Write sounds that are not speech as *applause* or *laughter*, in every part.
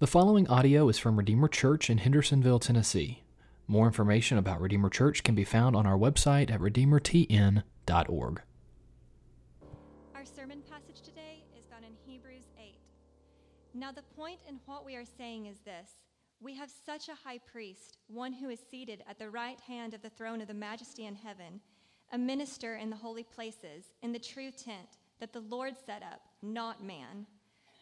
The following audio is from Redeemer Church in Hendersonville, Tennessee. More information about Redeemer Church can be found on our website at redeemertn.org. Our sermon passage today is found in Hebrews 8. Now, the point in what we are saying is this We have such a high priest, one who is seated at the right hand of the throne of the majesty in heaven, a minister in the holy places, in the true tent that the Lord set up, not man.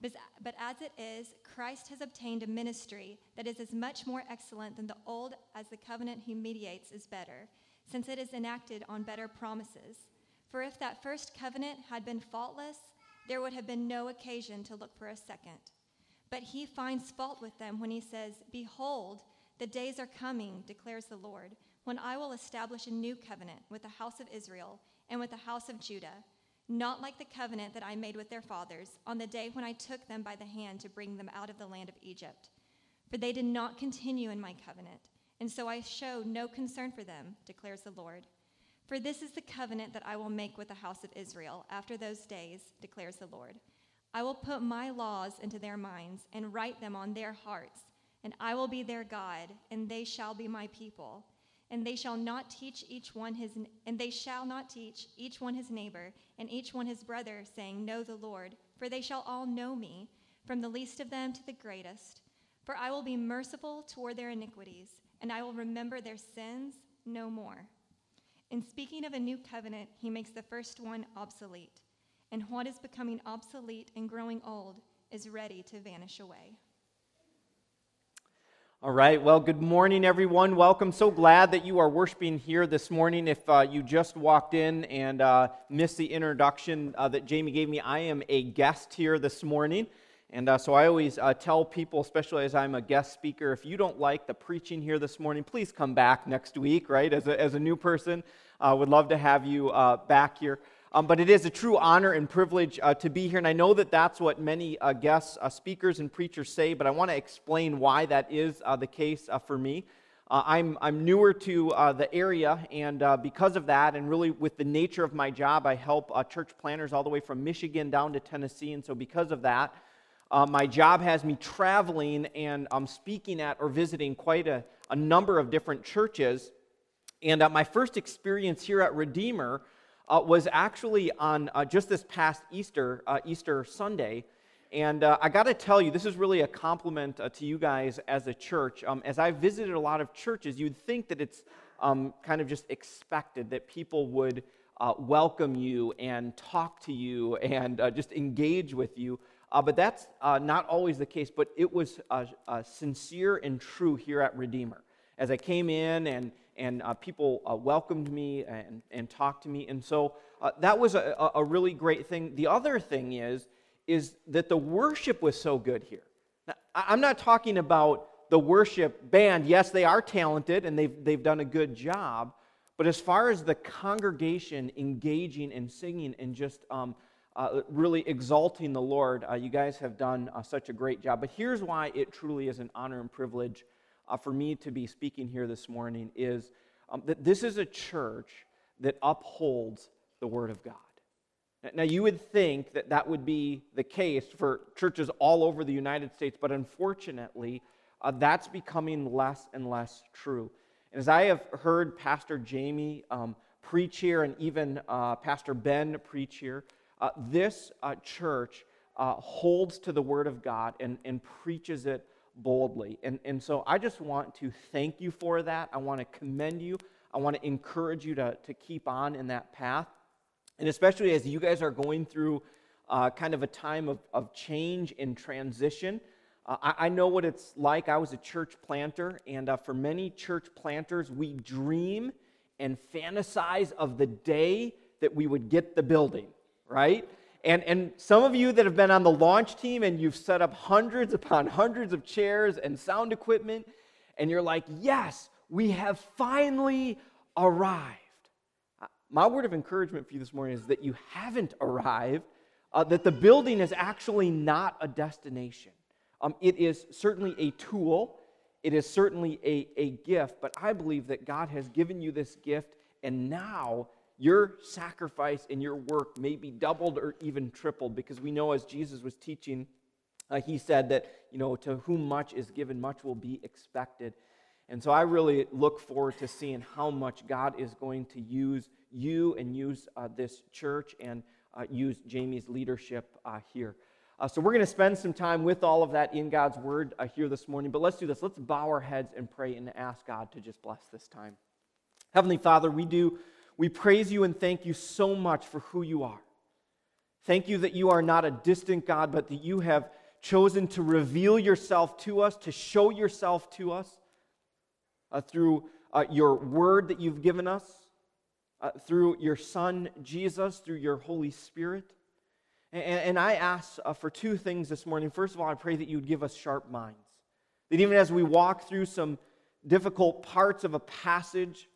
But, as it is, Christ has obtained a ministry that is as much more excellent than the old as the covenant he mediates is better, since it is enacted on better promises. For if that first covenant had been faultless, there would have been no occasion to look for a second. But he finds fault with them when he says, Behold, the days are coming, declares the Lord, when I will establish a new covenant with the house of Israel and with the house of Judah not like the covenant that I made with their fathers on the day when I took them by the hand to bring them out of the land of Egypt. For they did not continue in my covenant, and so I show no concern for them, declares the Lord. For this is the covenant that I will make with the house of Israel after those days, declares the Lord. I will put my laws into their minds and write them on their hearts, and I will be their God, and they shall be my people and they shall not teach each one his and they shall not teach each one his neighbor and each one his brother saying know the lord for they shall all know me from the least of them to the greatest. For i will be merciful toward their iniquities and i will remember their sins no more. In speaking of a new covenant he makes the first one obsolete and what is becoming obsolete and growing old is ready to vanish away all right. Well, good morning, everyone. Welcome. So glad that you are worshiping here this morning. If uh, you just walked in and uh, missed the introduction uh, that Jamie gave me, I am a guest here this morning. And uh, so I always uh, tell people, especially as I'm a guest speaker, if you don't like the preaching here this morning, please come back next week, right? As a, as a new person, uh, would love to have you back here. Um, but it is a true honor and privilege uh, to be here. And I know that that's what many uh, guests, uh, speakers, and preachers say, but I want to explain why that is uh, the case uh, for me. Uh, I'm, I'm newer to the area, and because of that, and really with the nature of my job, I help church planters all the way from Michigan down to Tennessee. And so, because of that, my job has me traveling and I'm speaking at or visiting quite a, a number of different churches. And my first experience here at Redeemer uh, was actually on uh, just this past Easter, uh, Easter Sunday. And uh, I got to tell you, this is really a compliment uh, to you guys as a church. Um, as I've visited a lot of churches, you'd think that it's um, kind of just expected that people would uh, welcome you and talk to you and just engage with you. but that's not always the case, but it was sincere and true here at Redeemer. As I came in and and uh, people uh, welcomed me and, and talked to me. And so uh, that was a, a really great thing. The other thing is, is that the worship was so good here. Now, I'm not talking about the worship band. Yes, they are talented and they've, they've done a good job. But as far as the congregation engaging and singing and just um, uh, really exalting the Lord, uh, you guys have done uh, such a great job. But here's why it truly is an honor and privilege uh, for me to be speaking here this morning is um, that this is a church that upholds the Word of God. Now, you would think that that would be the case for churches all over the United States, but unfortunately, uh, that's becoming less and less true. And as I have heard Pastor Jamie um, preach here and even uh, Pastor Ben preach here, uh, this uh, church uh, holds to the Word of God and, and preaches it boldly. And, and so I just want to thank you for that. I want to commend you. I want to encourage you to, to keep on in that path. And especially as you guys are going through uh, kind of a time of, of change and transition. Uh, I, I, know what it's like. I was a church planter, and uh, for many church planters, we dream and fantasize of the day that we would get the building, right? And, and some of you that have been on the launch team and you've set up hundreds upon *laughs* hundreds of chairs and sound equipment, and you're like, yes, we have finally arrived. Uh, my word of encouragement for you this morning is that you haven't arrived, uh, that the building is actually not a destination. Um, it is certainly a tool, it is certainly a, a gift, but I believe that God has given you this gift, and now your sacrifice and your work may be doubled or even tripled because we know as Jesus was teaching, uh, he said that, you know, to whom much is given, much will be expected. And so I really look forward to seeing how much God is going to use you and use uh, this church and uh, use Jamie's leadership uh, here. Uh, so we're going to spend some time with all of that in God's Word uh, here this morning. But let's do this. Let's bow our heads and pray and ask God to just bless this time. Heavenly Father, we do, we praise you and thank you so much for who you are. Thank you that you are not a distant God, but that you have chosen to reveal yourself to us, to show yourself to us uh, through uh, your word that you've given us, uh, through your Son, Jesus, through your Holy Spirit. And, and I ask uh, for two things this morning. First of all, I pray that you would give us sharp minds. That even as we walk through some difficult parts of a passage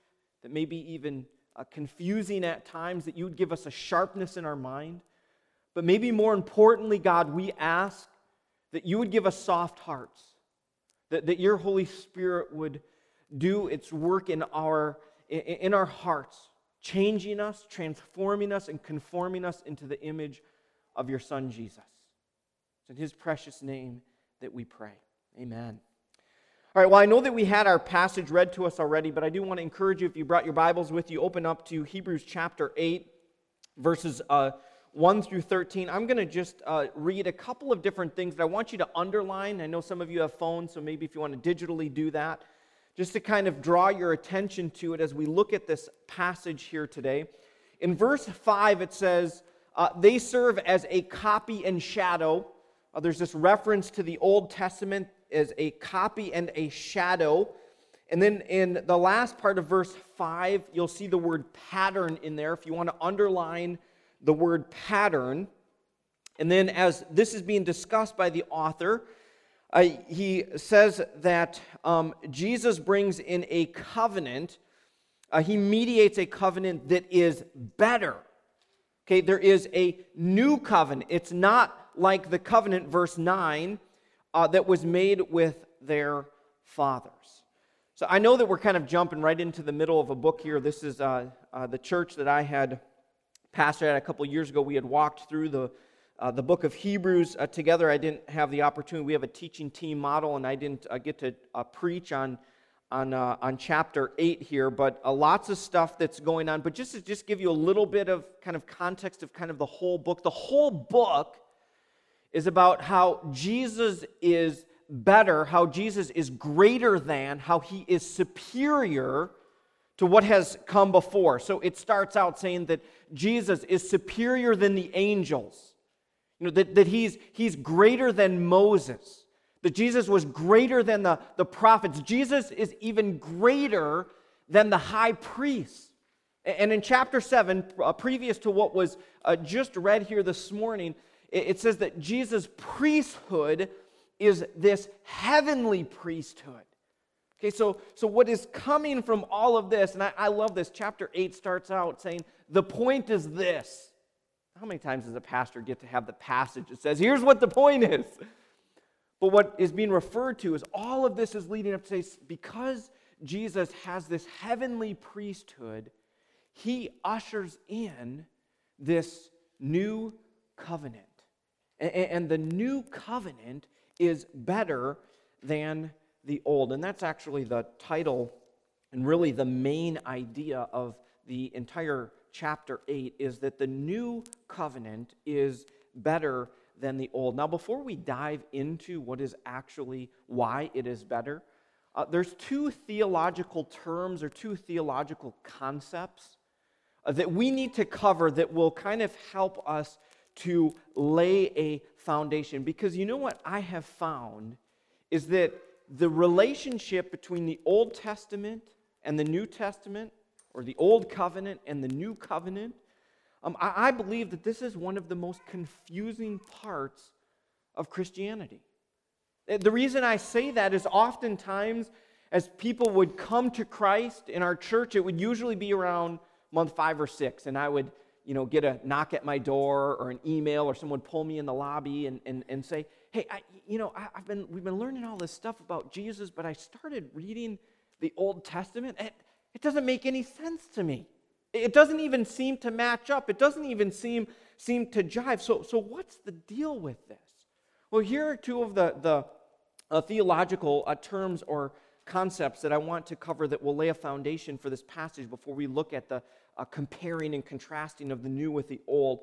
that may be even uh, confusing at times, that you would give us a sharpness in our mind. But maybe more importantly, God, we ask that you would give us soft hearts, that, that your Holy Spirit would do its work in our, in our hearts, changing us, transforming us, and conforming us into the image of your Son, Jesus. It's in his precious name that we pray. Amen. All right, well, I know that we had our passage read to us already, but I do want to encourage you, if you brought your Bibles with you, open up to Hebrews chapter 8, verses uh, 1 through 13. I'm going to just uh, read a couple of different things that I want you to underline. I know some of you have phones, so maybe if you want to digitally do that just to kind of draw your attention to it as we look at this passage here today. In verse 5, it says, uh, They serve as a copy and shadow. Uh, there's this reference to the Old Testament as a copy and a shadow. And then in the last part of verse 5, you'll see the word pattern in there if you want to underline the word pattern. And then, as this is being discussed by the author, uh, he says that um, Jesus brings in a covenant. Uh, he mediates a covenant that is better. Okay, there is a new covenant. It's not like the covenant, verse 9, uh, that was made with their fathers. So I know that we're kind of jumping right into the middle of a book here. This is uh, uh, the church that I had pastored at a couple years ago. We had walked through the uh, the book of Hebrews uh, together. I didn't have the opportunity. We have a teaching team model, and I didn't uh, get to preach on on on chapter eight here. But lots of stuff that's going on. But just to just give you a little bit of kind of context of kind of the whole book. The whole book is about how Jesus is better, how Jesus is greater than, how he is superior to what has come before. So it starts out saying that Jesus is superior than the angels. You know, that, that he's, he's greater than Moses, that Jesus was greater than the, the prophets. Jesus is even greater than the high priest. And in chapter 7, uh, previous to what was uh, just read here this morning, it, says that Jesus' priesthood is this heavenly priesthood. Okay, so, so what is coming from all of this, and I, I love this, chapter 8 starts out saying, the point is this how many times does a pastor get to have the passage that says, here's what the point is? But what is being referred to is all of this is leading up to say, because Jesus has this heavenly priesthood, he ushers in this new covenant. And the new covenant is better than the old. And that's actually the title and really the main idea of the entire chapter 8 is that the new covenant is better than the old. Now, before we dive into what is actually why it is better, uh, there's two theological terms or two theological concepts uh, that we need to cover that will kind of help us to lay a foundation. Because you know what I have found is that the relationship between the Old Testament and the New Testament or the old covenant and the new covenant, Um, I, I believe that this is one of the most confusing parts of Christianity. Uh, the reason I say that is oftentimes as people would come to Christ in our church, it would usually be around month five or six, and I would you know, get a knock at my door or an email or someone pull me in the lobby and, and, and say, hey, I, you know, I, have been, we've been learning all this stuff about Jesus, but I started reading the Old Testament. It, it doesn't make any sense to me. It doesn't even seem to match up. It doesn't even seem, seem to jive. So, so what's the deal with this? Well, here are two of the, the uh, theological uh, terms or concepts that I want to cover that will lay a foundation for this passage before we look at the uh, comparing and contrasting of the new with the old.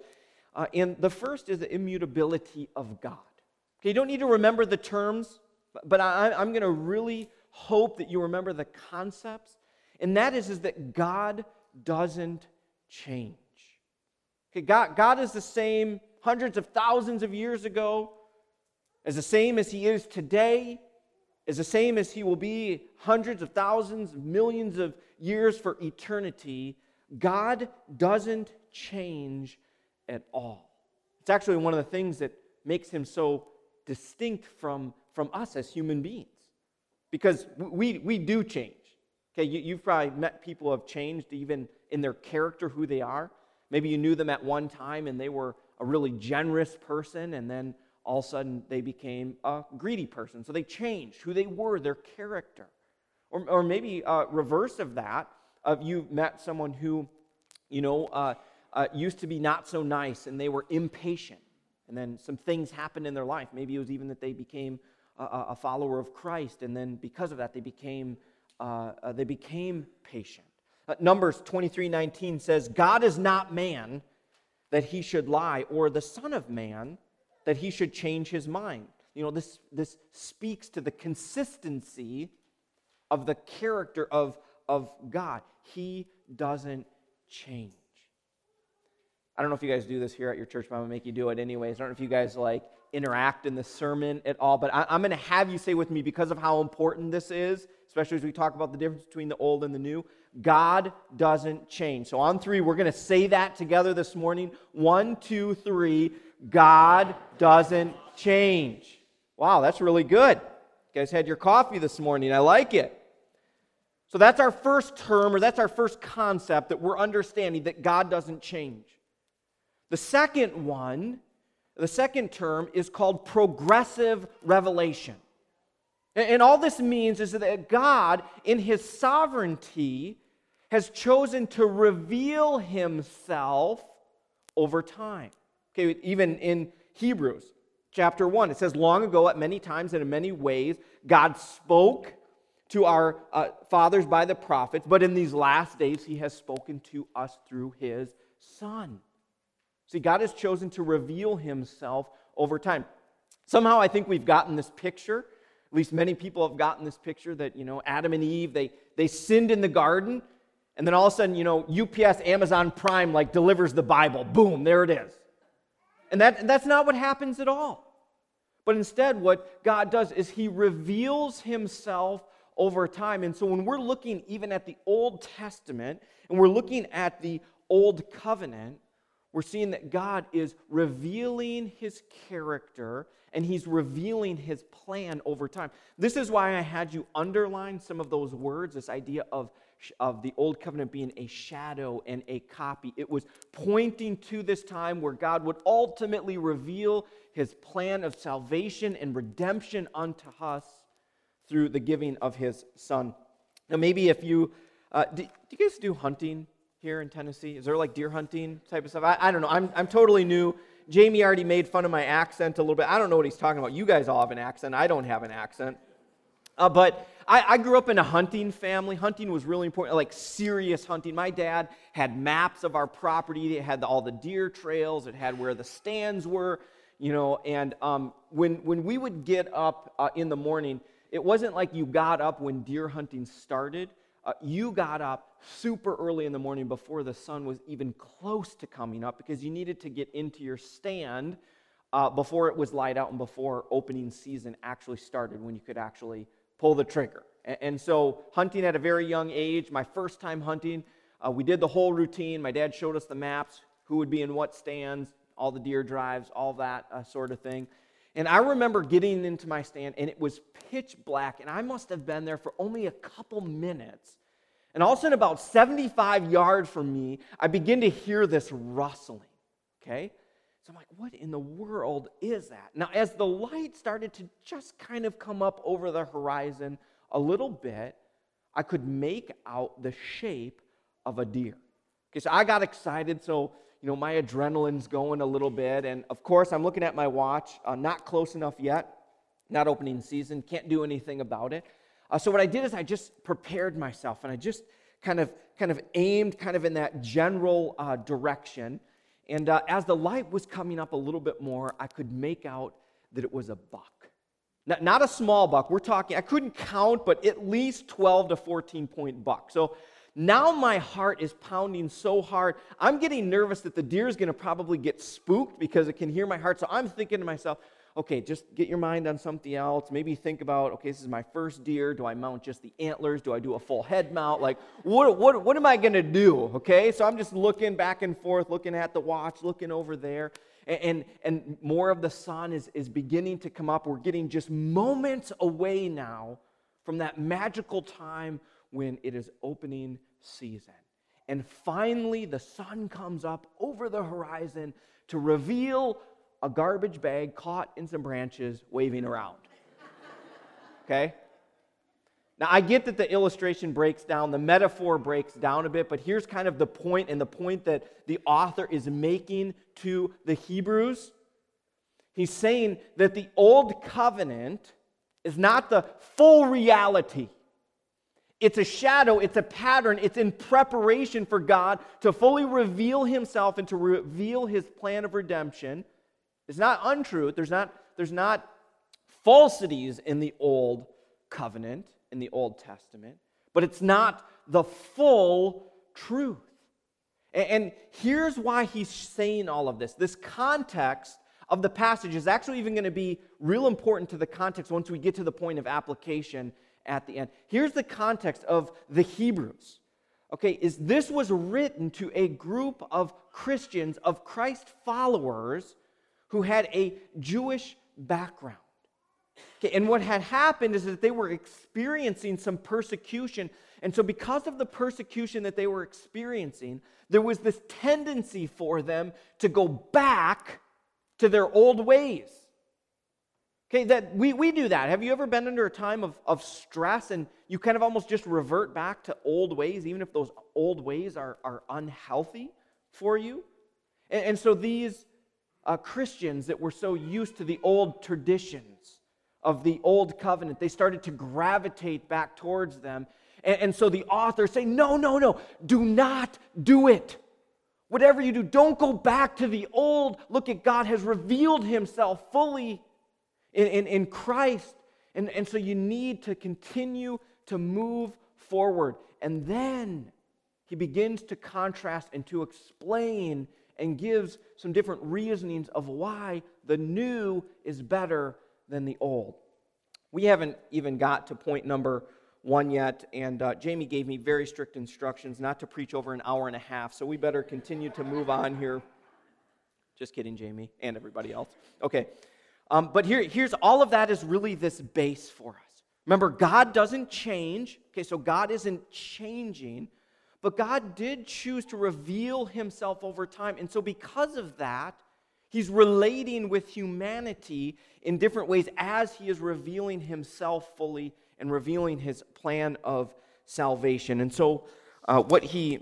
Uh, and the first is the immutability of God. Okay, you don't need to remember the terms, but, I, I'm going to really hope that you remember the concepts. And that is, is that God doesn't change. Okay, God, God is the same hundreds of thousands of years ago, as the same as He is today, is the same as He will be hundreds of thousands, millions of years for eternity. God doesn't change at all. It's actually one of the things that makes him so distinct from, from us as human beings. Because we, we do change. Okay, you, you've probably met people who have changed even in their character, who they are. Maybe you knew them at one time and they were a really generous person, and then all of a sudden they became a greedy person. So they changed who they were, their character. Or, or maybe uh, reverse of that, of you met someone who, you know, uh, uh, used to be not so nice and they were impatient. And then some things happened in their life. Maybe it was even that they became a, a follower of Christ, and then because of that, they became, uh, uh they became patient. Uh, Numbers 23 19 says, God is not man that he should lie, or the Son of Man that he should change his mind. You know, this, this speaks to the consistency of the character of, of God. He doesn't change. I don't know if you guys do this here at your church, but I'm to make you do it anyways. I don't know if you guys like interact in the sermon at all, but I, going to have you say with me because of how important this is, especially as we talk about the difference between the old and the new. God doesn't change. So on three, we're to say that together this morning. One, two, three. God doesn't change. Wow, that's really good. You guys had your coffee this morning. I like it. So that's our first term, or that's our first concept that we're understanding that God doesn't change. The second one, the second term, is called progressive revelation. And all this means is that God, in his sovereignty, has chosen to reveal himself over time. Okay, even in Hebrews chapter 1, it says, Long ago, at many times and in many ways, God spoke to our uh, fathers by the prophets, but in these last days, he has spoken to us through his Son. See, God has chosen to reveal himself over time. Somehow, I think we've gotten this picture. At least many people have gotten this picture that, you know, Adam and Eve, they, they sinned in the garden, and then all of a sudden, you know, UPS, Amazon Prime, like delivers the Bible. Boom, there it is. And that, that's not what happens at all. But instead, what God does is He reveals Himself over time. And so when we're looking even at the Old Testament and we're looking at the Old Covenant, we're seeing that God is revealing his character and he's revealing his plan over time. This is why I had you underline some of those words, this idea of, of the Old Covenant being a shadow and a copy. It was pointing to this time where God would ultimately reveal his plan of salvation and redemption unto us through the giving of his son. Now, maybe if you, uh, do, do, you guys do hunting here in Tennessee? Is there like deer hunting type of stuff? I, I don't know. I'm, I'm totally new. Jamie already made fun of my accent a little bit. I don't know what he's talking about. You guys all have an accent. I don't have an accent. Uh, but I, I, grew up in a hunting family. Hunting was really important, like serious hunting. My dad had maps of our property. It had the, all the deer trails. It had where the stands were, you know. And um, when when we would get up uh, in the morning, it wasn't like you got up when deer hunting started. Uh, you got up super early in the morning before the sun was even close to coming up because you needed to get into your stand uh, before it was light out and before opening season actually started when you could actually pull the trigger. And, and so, hunting at a very young age, my first time hunting, uh, we did the whole routine. My dad showed us the maps, who would be in what stands, all the deer drives, all that uh, sort of thing. And I remember getting into my stand, and it was pitch black, and I must have been there for only a couple minutes. And all of a sudden, about 75 yards from me, I begin to hear this rustling. Okay? So I'm like, what in the world is that? Now, as the light started to just kind of come up over the horizon a little bit, I could make out the shape of a deer. Okay, so I got excited. So, you know, my adrenaline's going a little bit. And of course, I'm looking at my watch, uh, not close enough yet, not opening season, can't do anything about it. Uh, so, what I did is I just prepared myself and I just kind of, kind of aimed kind of in that general uh, direction. And uh, as the light was coming up a little bit more, I could make out that it was a buck. Not, not a small buck. We're talking, I couldn't count, but at least 12 to 14 point buck. So now my heart is pounding so hard. I'm getting nervous that the deer is going to probably get spooked because it can hear my heart. So I'm thinking to myself, okay, just get your mind on something else. Maybe think about, okay, this is my first deer. Do I mount just the antlers? Do I do a full head mount? Like, what, what, what am I going to do? Okay, so I'm just looking back and forth, looking at the watch, looking over there. And, and, and more of the sun is, is beginning to come up. We're getting just moments away now from that magical time when it is opening season. And finally, the sun comes up over the horizon to reveal a garbage bag caught in some branches waving around. Okay? Now, I get that the illustration breaks down, the metaphor breaks down a bit, but here's kind of the point and the point that the author is making to the Hebrews. He's saying that the old covenant is not the full reality. It's a shadow, it's a pattern, it's in preparation for God to fully reveal himself and to reveal his plan of redemption it's not untruth. There's not, there's not falsities in the old covenant, in the Old Testament, but it's not the full truth. And, and here's why he's saying all of this. This context of the passage is actually even going to be real important to the context once we get to the point of application at the end. Here's the context of the Hebrews. Okay, is this was written to a group of Christians, of Christ followers who had a Jewish background. Okay, and what had happened is that they were experiencing some persecution. And so, because of the persecution that they were experiencing, there was this tendency for them to go back to their old ways. Okay, that we, we do that. Have you ever been under a time of, of stress and you kind of almost just revert back to old ways, even if those old ways are, are unhealthy for you? And, and so these uh, Christians that were so used to the old traditions of the old covenant, they started to gravitate back towards them. And, and so the author saying, No, no, no, do not do it. Whatever you do, don't go back to the old. Look at God has revealed himself fully in, in, in Christ. And, and so you need to continue to move forward. And then he begins to contrast and to explain and gives some different reasonings of why the new is better than the old. We haven't even got to point number one yet, and uh, Jamie gave me very strict instructions not to preach over an hour and a half, so we better continue to move on here. Just kidding, Jamie, and everybody else. Okay. Um, but here, here's all of that is really this base for us. Remember, God doesn't change. Okay, so God isn't changing. But God did choose to reveal himself over time. And so, because of that, he's relating with humanity in different ways as he is revealing himself fully and revealing his plan of salvation. And so, uh, what he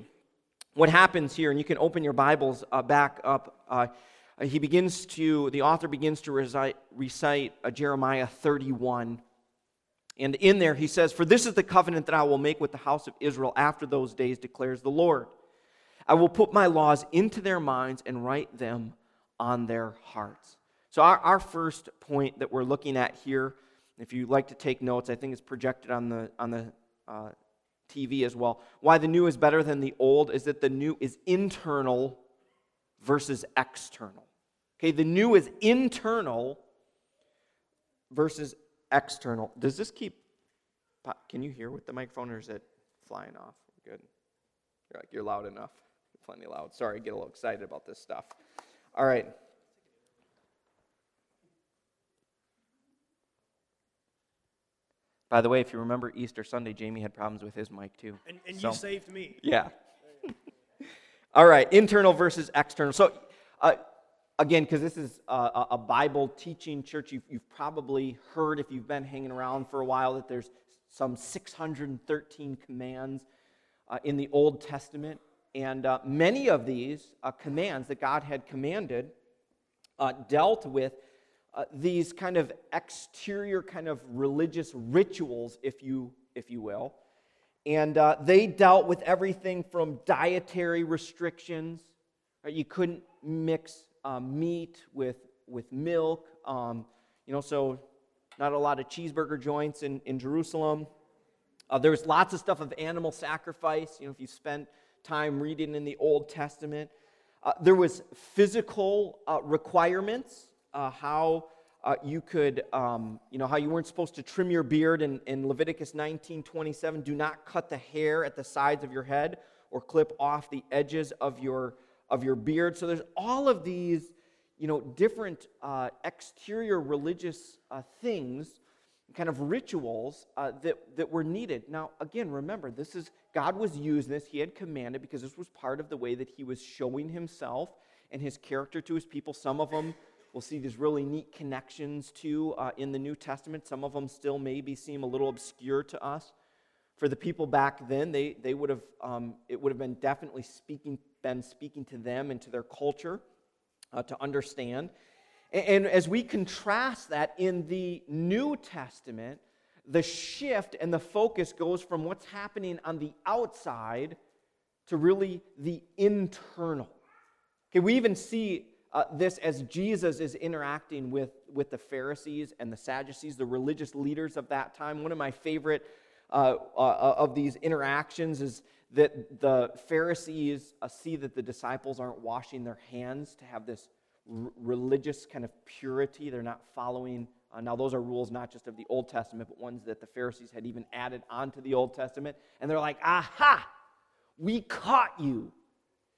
what happens here, and you can open your Bibles uh, back up. Uh, he begins to, the author begins to recite, recite uh, Jeremiah 31, and in there, he says, For this is the covenant that I will make with the house of Israel after those days, declares the Lord. I will put my laws into their minds and write them on their hearts. So, our, our first point that we're looking at here, if you like to take notes, I think it's projected on the, on the uh, TV as well. Why the new is better than the old is that the new is internal versus external. Okay, the new is internal versus external. Does this keep, can you hear with the microphone or is it flying off? Good. You're like, you're loud enough. plenty loud. Sorry, I get a little excited about this stuff. All right. By the way, if you remember Easter Sunday, Jamie had problems with his mic too. And, and So- you saved me. Yeah. *laughs* All right, internal versus external. So, uh, again, because this is a, a- Bible teaching church, you've, you've probably heard if you've been hanging around for a while that there's some 613 commands uh, in the Old Testament. And uh, many of these uh, commands that God had commanded uh, dealt with uh, these kind of exterior kind of religious rituals, if you, if you will. And uh, they dealt with everything from dietary restrictions. Right? You couldn't mix uh, meat with, with milk. Um, you know, so not a lot of cheeseburger joints in, in Jerusalem. Uh, there was lots of stuff of animal sacrifice. You know, if you spent time reading in the Old Testament, uh, there was physical uh, requirements, uh, how uh, you could, um, you know, how you weren't supposed to trim your beard in, in Leviticus 19 27. Do not cut the hair at the sides of your head or clip off the edges of your, of your beard. So there's all of these, you know, different uh, exterior religious uh, things kind of rituals uh, that, that were needed. Now, again, remember, this is God was using this. He had commanded because this was part of the way that He was showing Himself and His character to His people. Some of them we'll see these really neat connections to uh, in the New Testament. Some of them still maybe seem a little obscure to us. For the people back then, they, they would have um, it would have been definitely speaking been speaking to them and to their culture uh, to understand. And as we contrast that in the New Testament, the shift and the focus goes from what's happening on the outside to really the internal. Okay, we even see uh, this as Jesus is interacting with, with the Pharisees and the Sadducees, the religious leaders of that time. One of my favorite uh, uh, of these interactions is that the Pharisees uh, see that the disciples aren't washing their hands to have this r- religious kind of purity. They're not following. Uh, now, those are rules not just of the Old Testament, but ones that the Pharisees had even added onto the Old Testament. And they're like, aha, we caught you.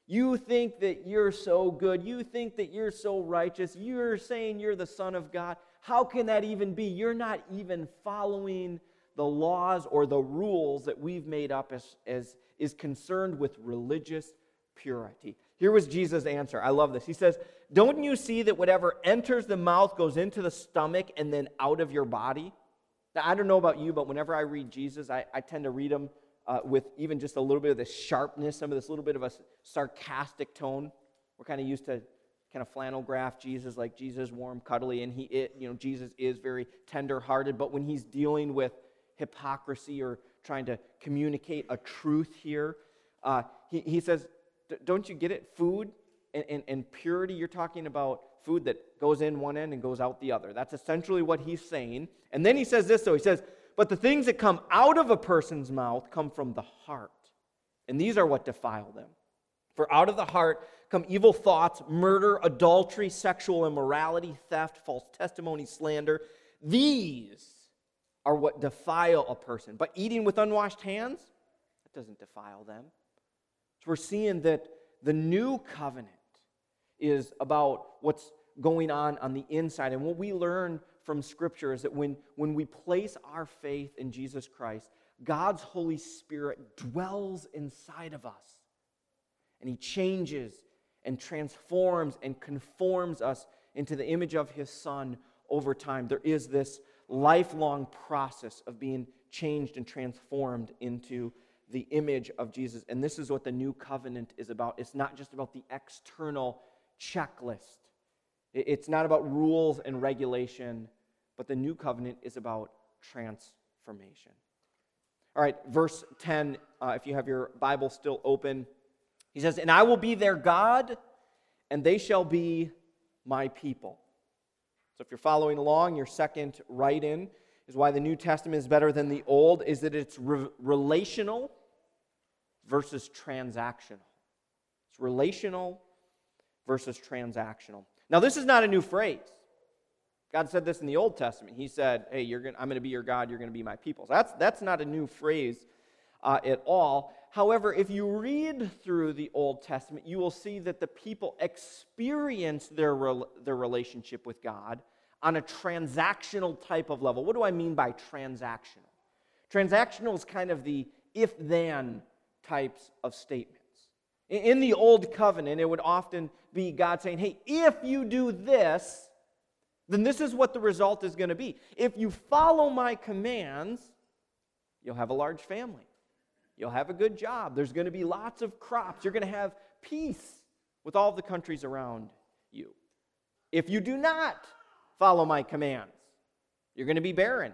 You think that you're so good. You think that you're so righteous. You're saying you're the Son of God. How can that even be? You're not even following the laws or the rules that we've made up as, as is concerned with religious purity. Here was Jesus' answer. I love this. He says, Don't you see that whatever enters the mouth goes into the stomach and then out of your body? Now, I don't know about you, but whenever I read Jesus, I, I tend to read him uh, with even just a little bit of this sharpness, some of this little bit of a sarcastic tone. We're kind of used to kind of flannel graph Jesus, like Jesus warm, cuddly, and he, it, you know, Jesus is very tender-hearted. But when he's dealing with hypocrisy or trying to communicate a truth here, uh, he, he says, "Don't you get it? Food and, and, and purity. You're talking about food that goes in one end and goes out the other. That's essentially what he's saying. And then he says this, though. He says." But the things that come out of a person's mouth come from the heart. And these are what defile them. For out of the heart come evil thoughts, murder, adultery, sexual immorality, theft, false testimony, slander. These are what defile a person. But eating with unwashed hands, that doesn't defile them. So we're seeing that the new covenant is about what's going on on the inside. And what we learn from Scripture is that when, when we place our faith in Jesus Christ, God's Holy Spirit dwells inside of us. And He changes and transforms and conforms us into the image of His Son over time. There is this lifelong process of being changed and transformed into the image of Jesus. And this is what the new covenant is about. It's not just about the external checklist, it's not about rules and regulation, but the new covenant is about transformation. All right, verse 10, uh, if you have your Bible still open, he says, And I will be their God, and they shall be my people. So if you're following along, your second write in is why the New Testament is better than the Old, is that it's re- relational versus transactional. It's relational versus transactional. Now, this is not a new phrase. God said this in the Old Testament. He said, Hey, gonna, I'm going to be your God, you're going to be my people. So that's, that's not a new phrase. uh, at all. However, if you read through the Old Testament, you will see that the people experience their, their relationship with God on a transactional type of level. What do I mean by transactional? Transactional is kind of the if then types of statements. In the Old Covenant, it would often be God saying, Hey, if you do this, then this is what the result is going to be. If you follow my commands, you'll have a large family. You'll have a good job. There's going to be lots of crops. You're going to have peace with all the countries around you. If you do not follow my commands, you're going to be barren.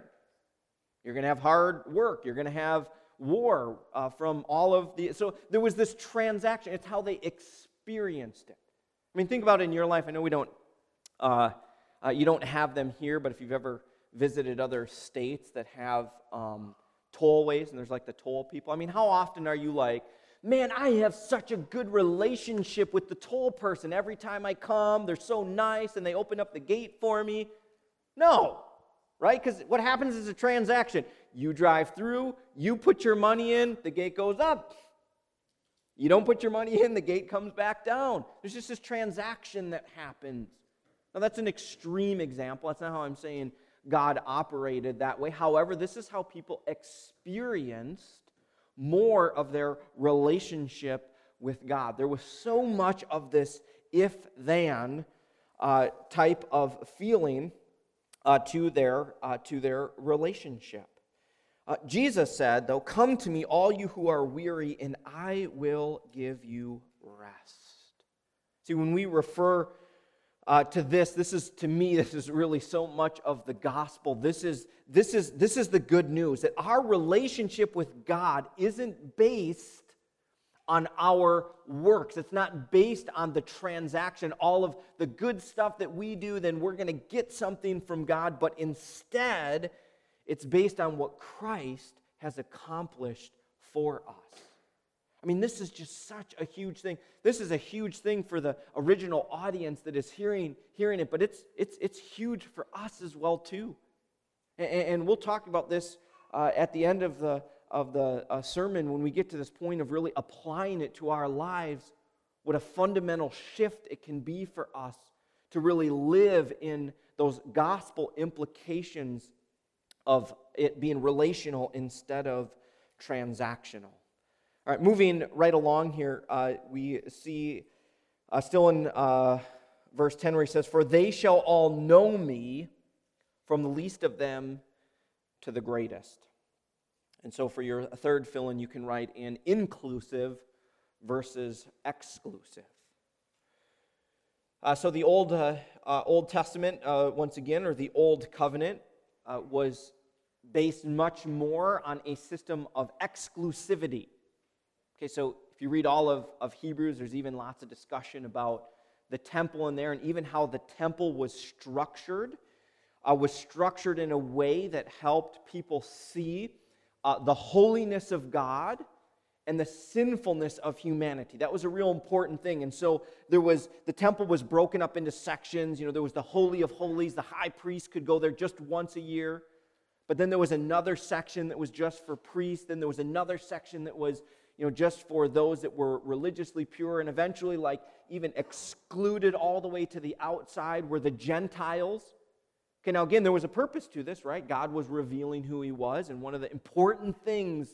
You're going to have hard work. You're going to have war uh, from all of the. So there was this transaction. It's how they experienced it. I mean, think about it in your life. I know we don't, uh, uh, you don't have them here, but if you've ever visited other states that have um, tollways and there's like the toll people, I mean, how often are you like, man, I have such a good relationship with the toll person. Every time I come, they're so nice and they open up the gate for me. No, right? Because what happens is a transaction. You drive through, you put your money in, the gate goes up. You don't put your money in, the gate comes back down. There's just this transaction that happens. Now, that's an extreme example. That's not how I'm saying God operated that way. However, this is how people experienced more of their relationship with God. There was so much of this if then uh, type of feeling uh, to, their, uh, to their relationship. Uh, Jesus said, though, Come to me, all you who are weary, and I will give you rest. See, when we refer uh, to this, this is, to me, this is really so much of the gospel. This is, this, is, this is the good news that our relationship with God isn't based on our works. It's not based on the transaction, all of the good stuff that we do, then we're going to get something from God, but instead, it's based on what Christ has accomplished for us. I mean, this is just such a huge thing. This is a huge thing for the original audience that is hearing, hearing it, but it's, it's, it's huge for us as well, too. And, and we'll talk about this uh, at the end of the, of the uh, sermon when we get to this point of really applying it to our lives, what a fundamental shift it can be for us to really live in those gospel implications of it being relational instead of transactional. All right, moving right along here, uh, we see uh, still in uh, verse 10 where he says, For they shall all know me from the least of them to the greatest. And so for your third fill in, you can write in inclusive versus exclusive. Uh, so the Old, uh, uh, Old Testament, once again, or the Old Covenant, was based much more on a system of exclusivity. Okay, so if you read all of, of Hebrews, there's even lots of discussion about the temple in there and even how the temple was structured. Uh, was structured in a way that helped people see uh, the holiness of God and the sinfulness of humanity. That was a real important thing. And so there was the temple was broken up into sections. You know, there was the holy of holies. The high priest could go there just once a year. But then there was another section that was just for priests. Then there was another section that was you know, just for those that were religiously pure, and eventually, like, even excluded all the way to the outside were the Gentiles. Okay, now again, there was a purpose to this, right? God was revealing who He was, and one of the important things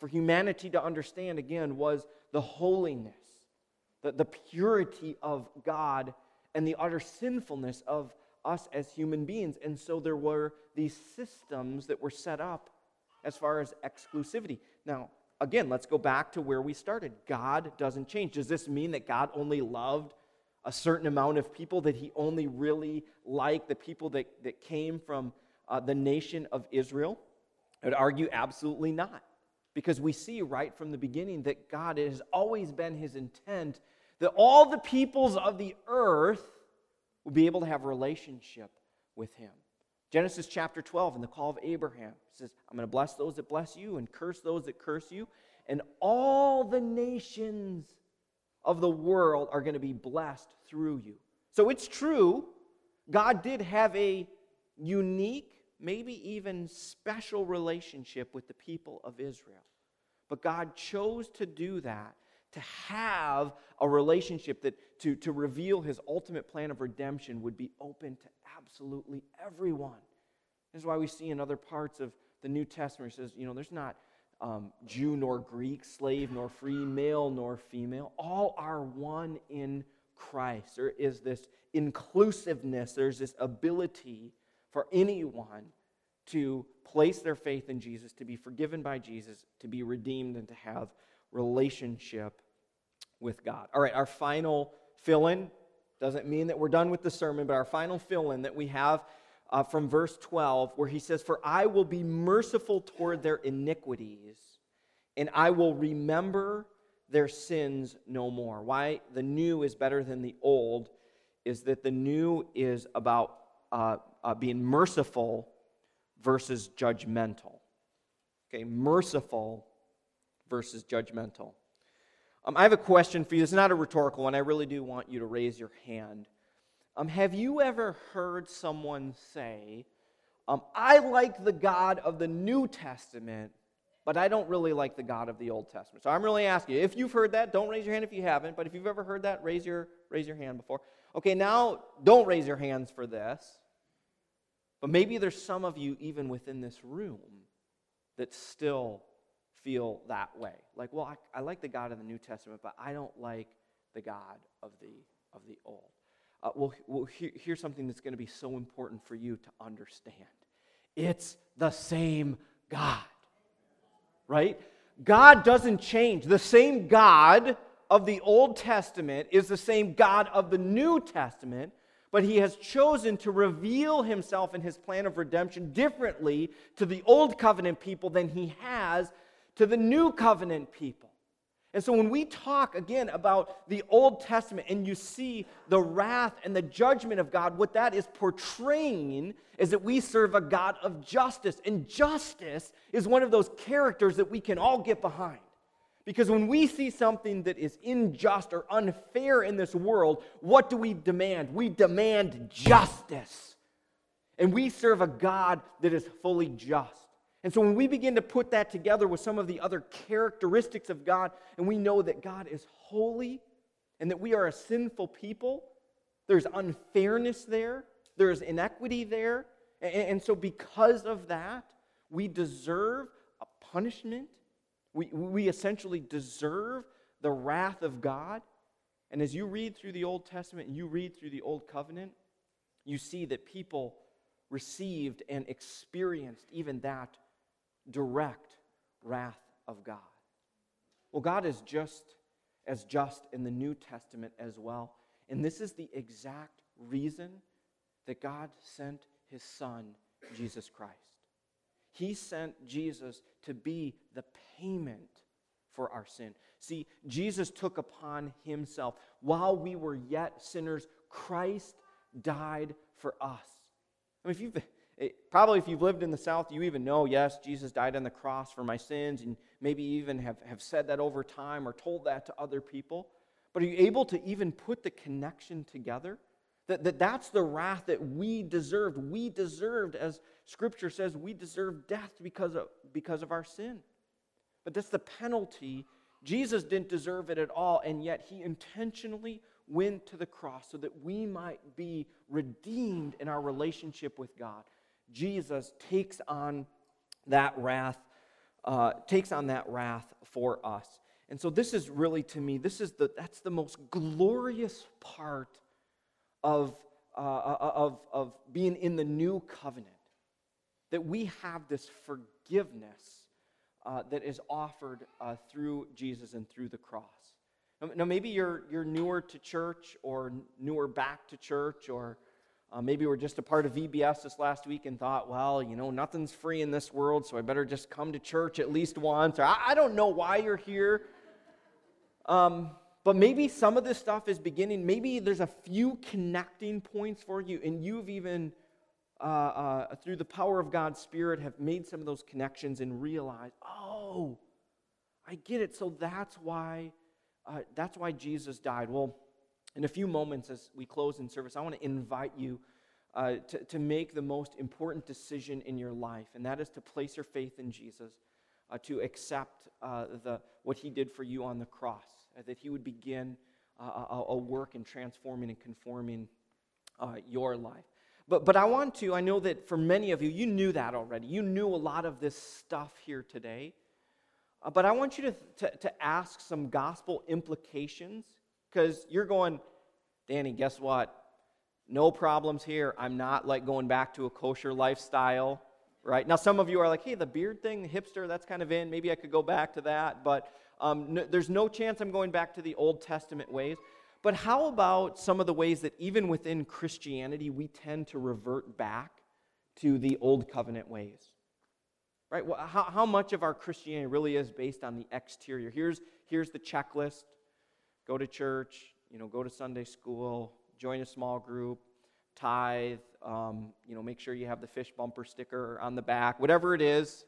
for humanity to understand, again, was the holiness, the, the purity of God, and the utter sinfulness of us as human beings. And so there were these systems that were set up as far as exclusivity. Now, again, let's go back to where we started. God doesn't change. Does this mean that God only loved a certain amount of people, that he only really liked the people that, that came from uh, the nation of Israel? I would argue absolutely not. Because we see right from the beginning that God has always been his intent that all the peoples of the earth will be able to have relationship with him. Genesis chapter 12, and the call of Abraham, says, I'm going to bless those that bless you and curse those that curse you. And all the nations of the world are going to be blessed through you. So it's true, God did have a unique, maybe even special relationship with the people of Israel. But God chose to do that, to have a relationship that to, to reveal his ultimate plan of redemption would be open to absolutely everyone. This is why we see in other parts of the New Testament, it says, you know, there's not um, Jew nor Greek, slave nor free, male nor female. All are one in Christ. There is this inclusiveness, there's this ability for anyone to place their faith in Jesus, to be forgiven by Jesus, to be redeemed, and to have relationship with God. All right, our final fill in doesn't mean that we're done with the sermon, but our final fill in that we have uh, from verse 12, where he says, For I will be merciful toward their iniquities, and I will remember their sins no more. Why the new is better than the old is that the new is about uh, uh, being merciful versus judgmental. Okay, merciful versus judgmental. Um, I have a question for you. It's not a rhetorical one. I really do want you to raise your hand. Um, have you ever heard someone say, um, I like the God of the New Testament, but I don't really like the God of the Old Testament? So I'm really asking you, if you've heard that, don't raise your hand if you haven't, but if you've ever heard that, raise your, raise your hand before. Okay, now don't raise your hands for this, but maybe there's some of you, even within this room, that still feel that way. Like, well, I, I like the God of the New Testament, but I don't like the God of the, of the Old. Uh, well, well here, here's something that's going to be so important for you to understand it's the same God, right? God doesn't change. The same God of the Old Testament is the same God of the New Testament, but he has chosen to reveal himself and his plan of redemption differently to the Old Covenant people than he has to the New Covenant people. And so when we talk again about the Old Testament and you see the wrath and the judgment of God, what that is portraying is that we serve a God of justice. And justice is one of those characters that we can all get behind. Because when we see something that is unjust or unfair in this world, what do we demand? We demand justice. And we serve a God that is fully just. And so when we begin to put that together with some of the other characteristics of God, and we know that God is holy and that we are a sinful people, there's unfairness there, there's inequity there. And, so, because of that, we deserve a punishment. We, we essentially deserve the wrath of God. And as you read through the Old Testament and you read through the Old Covenant, you see that people received and experienced even that direct wrath of God. Well, God is just as just in the New Testament as well. And this is the exact reason that God sent his Son, Jesus Christ. He sent Jesus to be the payment for our sin. See, Jesus took upon himself, while we were yet sinners, Christ died for us. I mean, if you've it, probably if you've lived in the South, you even know, yes, Jesus died on the cross for my sins, and maybe even have, have said that over time or told that to other people. But are you able to even put the connection together? That, that that's the wrath that we deserved. We deserved, as Scripture says, we deserve death because of, because of our sin. But that's the penalty. Jesus didn't deserve it at all, and yet he intentionally went to the cross so that we might be redeemed in our relationship with God. Jesus takes on that wrath, uh, takes on that wrath for us. And so this is really to me, this is the that's the most glorious part of, uh, uh, of, of being in the new covenant. That we have this forgiveness uh, that is offered uh, through Jesus and through the cross. Now, maybe you're, you're newer to church or newer back to church or uh, maybe we're just a part of VBS this last week and thought, well, you know, nothing's free in this world, so I better just come to church at least once. Or I, I don't know why you're here. Um, but maybe some of this stuff is beginning. Maybe there's a few connecting points for you, and you've even, uh, uh, through the power of God's Spirit, have made some of those connections and realized, oh, I get it. So that's why, uh, that's why Jesus died. Well, in a few moments, as we close in service, I want to invite you uh, to, to make the most important decision in your life, and that is to place your faith in Jesus. uh, to accept uh, the, what he did for you on the cross, uh, that he would begin uh, a, a, work in transforming and conforming uh, your life. But, but I want to, I know that for many of you, you knew that already. You knew a lot of this stuff here today. But I want you to, to, to ask some gospel implications because you're going, Danny, guess what? No problems here. I'm not like going back to a kosher lifestyle, right? Now, some of you are like, hey, the beard thing, the hipster, that's kind of in. Maybe I could go back to that. But um, no, there's no chance I'm going back to the Old Testament ways. But how about some of the ways that even within Christianity we tend to revert back to the Old Covenant ways? Right? How, how much of our Christianity really is based on the exterior? Here's, here's the checklist go to church, you know, go to Sunday school, join a small group, tithe, um, you know, make sure you have the fish bumper sticker on the back, whatever it is,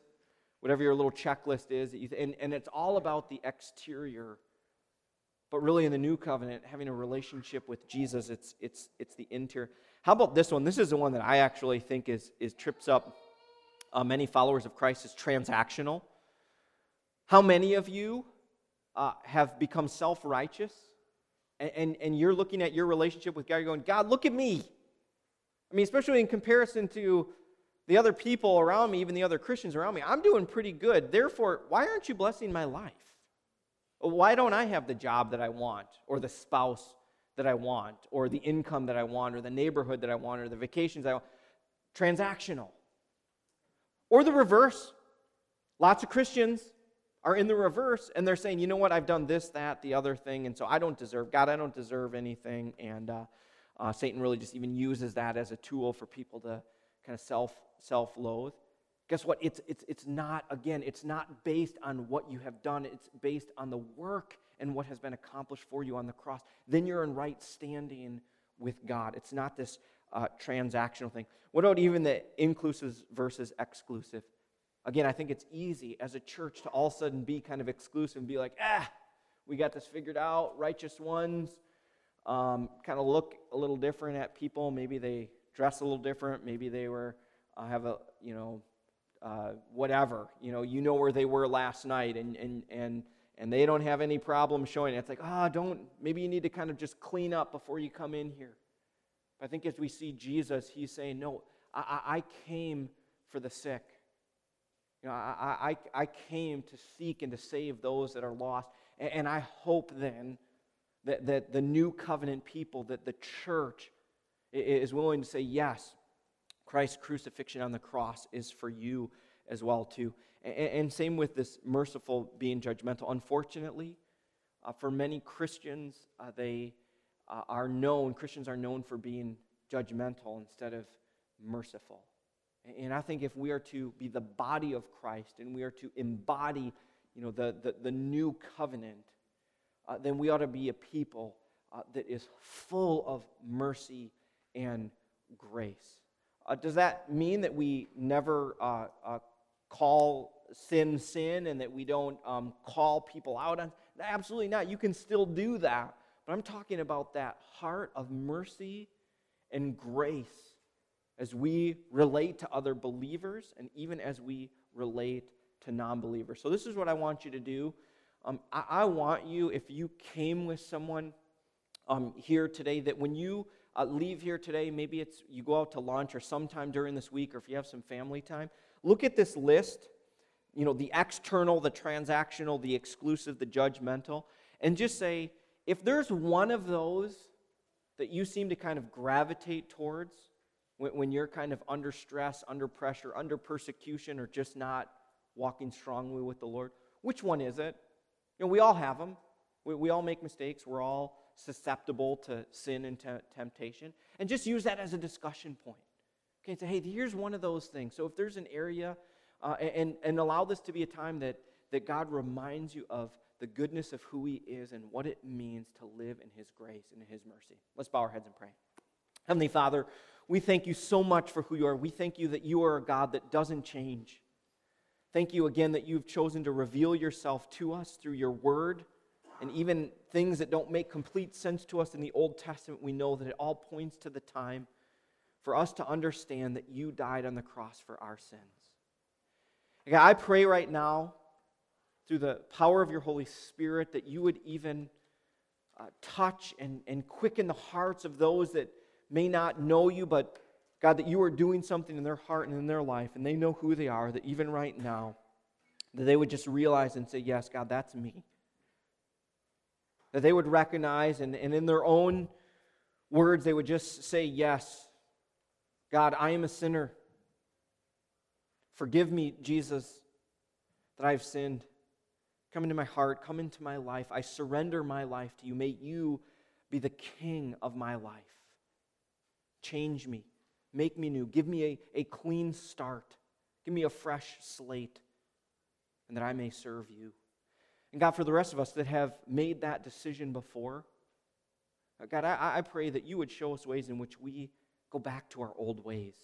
whatever your little checklist is. And, and it's all about the exterior. But really, in the new covenant, having a relationship with Jesus, it's, it's, it's the interior. How about this one? This is the one that I actually think is, is trips up uh, many followers of Christ is transactional. How many of you uh, have become self righteous and, and, and, you're looking at your relationship with God, you're going, God, look at me. I mean, especially in comparison to the other people around me, even the other Christians around me, I'm doing pretty good. Therefore, why aren't you blessing my life? Why don't I have the job that I want, or the spouse that I want, or the income that I want, or the neighborhood that I want, or the vacations I want? Transactional. Or the reverse. Lots of Christians are in the reverse, and they're saying, you know what, I've done this, that, the other thing, and so I don't deserve, God, I don't deserve anything. And uh, uh, Satan really just even uses that as a tool for people to kind of self self loathe. Guess what? It's, it's, it's not, again, it's not based on what you have done, it's based on the work and what has been accomplished for you on the cross. Then you're in right standing with God. It's not this uh, transactional thing. What about even the inclusive versus exclusive? Again, I think it's easy as a church to all of a sudden be kind of exclusive and be like, ah, we got this figured out, righteous ones. Um, kind of look a little different at people. Maybe they dress a little different. Maybe they were uh, have a you know uh, whatever. You know, you know where they were last night, and and and and they don't have any problem showing it. It's like, ah, oh, don't. Maybe you need to kind of just clean up before you come in here. I think as we see Jesus, he's saying, no, I, I came for the sick. You know, I, I, I came to seek and to save those that are lost. And, and I hope then that, that the new covenant people, that the church is willing to say, yes, Christ's crucifixion on the cross is for you as well too. And, and same with this merciful being judgmental. Unfortunately, uh, for many Christians, uh, they uh, are known, Christians are known for being judgmental instead of merciful. And I think if we are to be the body of Christ and we are to embody, you know, the, the, the new covenant, uh, then we ought to be a people uh, that is full of mercy and grace. Uh, does that mean that we never uh, uh, call sin sin and that we don't um, call people out on? Absolutely not. You can still do that. But I'm talking about that heart of mercy and grace as we relate to other believers and even as we relate to non believers. So, this is what I want you to do. Um, I, I, want you, if you came with someone um, here today, that when you uh, leave here today, maybe it's you go out to lunch or sometime during this week, or if you have some family time, look at this list. You know, the external, the transactional, the exclusive, the judgmental, and just say, if there's one of those that you seem to kind of gravitate towards, when, when you're kind of under stress, under pressure, under persecution, or just not walking strongly with the Lord? Which one is it? You know, we all have them. We, we all make mistakes. We're all susceptible to sin and temptation. And just use that as a discussion point. Okay, say, hey, here's one of those things. So if there's an area, uh, and, and allow this to be a time that, that God reminds you of the goodness of who He is and what it means to live in His grace and in His mercy. Let's bow our heads and pray. Heavenly Father, we thank you so much for who you are. We thank you that you are a God that doesn't change. Thank you again that you've chosen to reveal yourself to us through your word and even things that don't make complete sense to us in the Old Testament. We know that it all points to the time for us to understand that you died on the cross for our sins. Okay, I pray right now through the power of your Holy Spirit, that you would even uh, touch and, and quicken the hearts of those that may not know you, but God, that you are doing something in their heart and in their life, and they know who they are, that even right now, that they would just realize and say, Yes, God, that's me. That they would recognize, and, and in their own words, they would just say, Yes, God, I am a sinner. Forgive me, Jesus, that I have sinned. Come into my heart, come into my life. I surrender my life to you. May you be the king of my life. Change me, make me new, give me a, a clean start, give me a fresh slate, and that I may serve you. And God, for the rest of us that have made that decision before, uh, God, I, I pray that you would show us ways in which we go back to our old ways.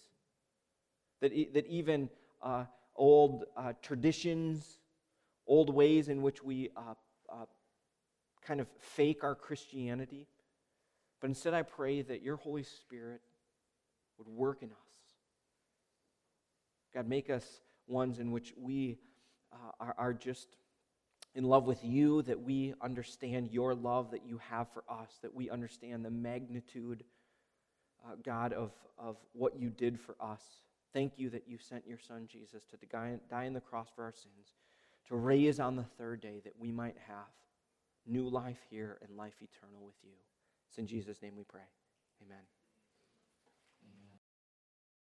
That, that even uh, old uh, traditions, old ways in which we uh, uh, kind of fake our Christianity. But instead, I pray that your Holy Spirit would work in us. God, make us ones in which we uh, are, are just in love with you, that we understand your love that you have for us, that we understand the magnitude, uh, God, of, of what you did for us. Thank you that you sent your son Jesus to die, die on the cross for our sins, to raise on the third day that we might have new life here and life eternal with you. It's in Jesus' name we pray. Amen.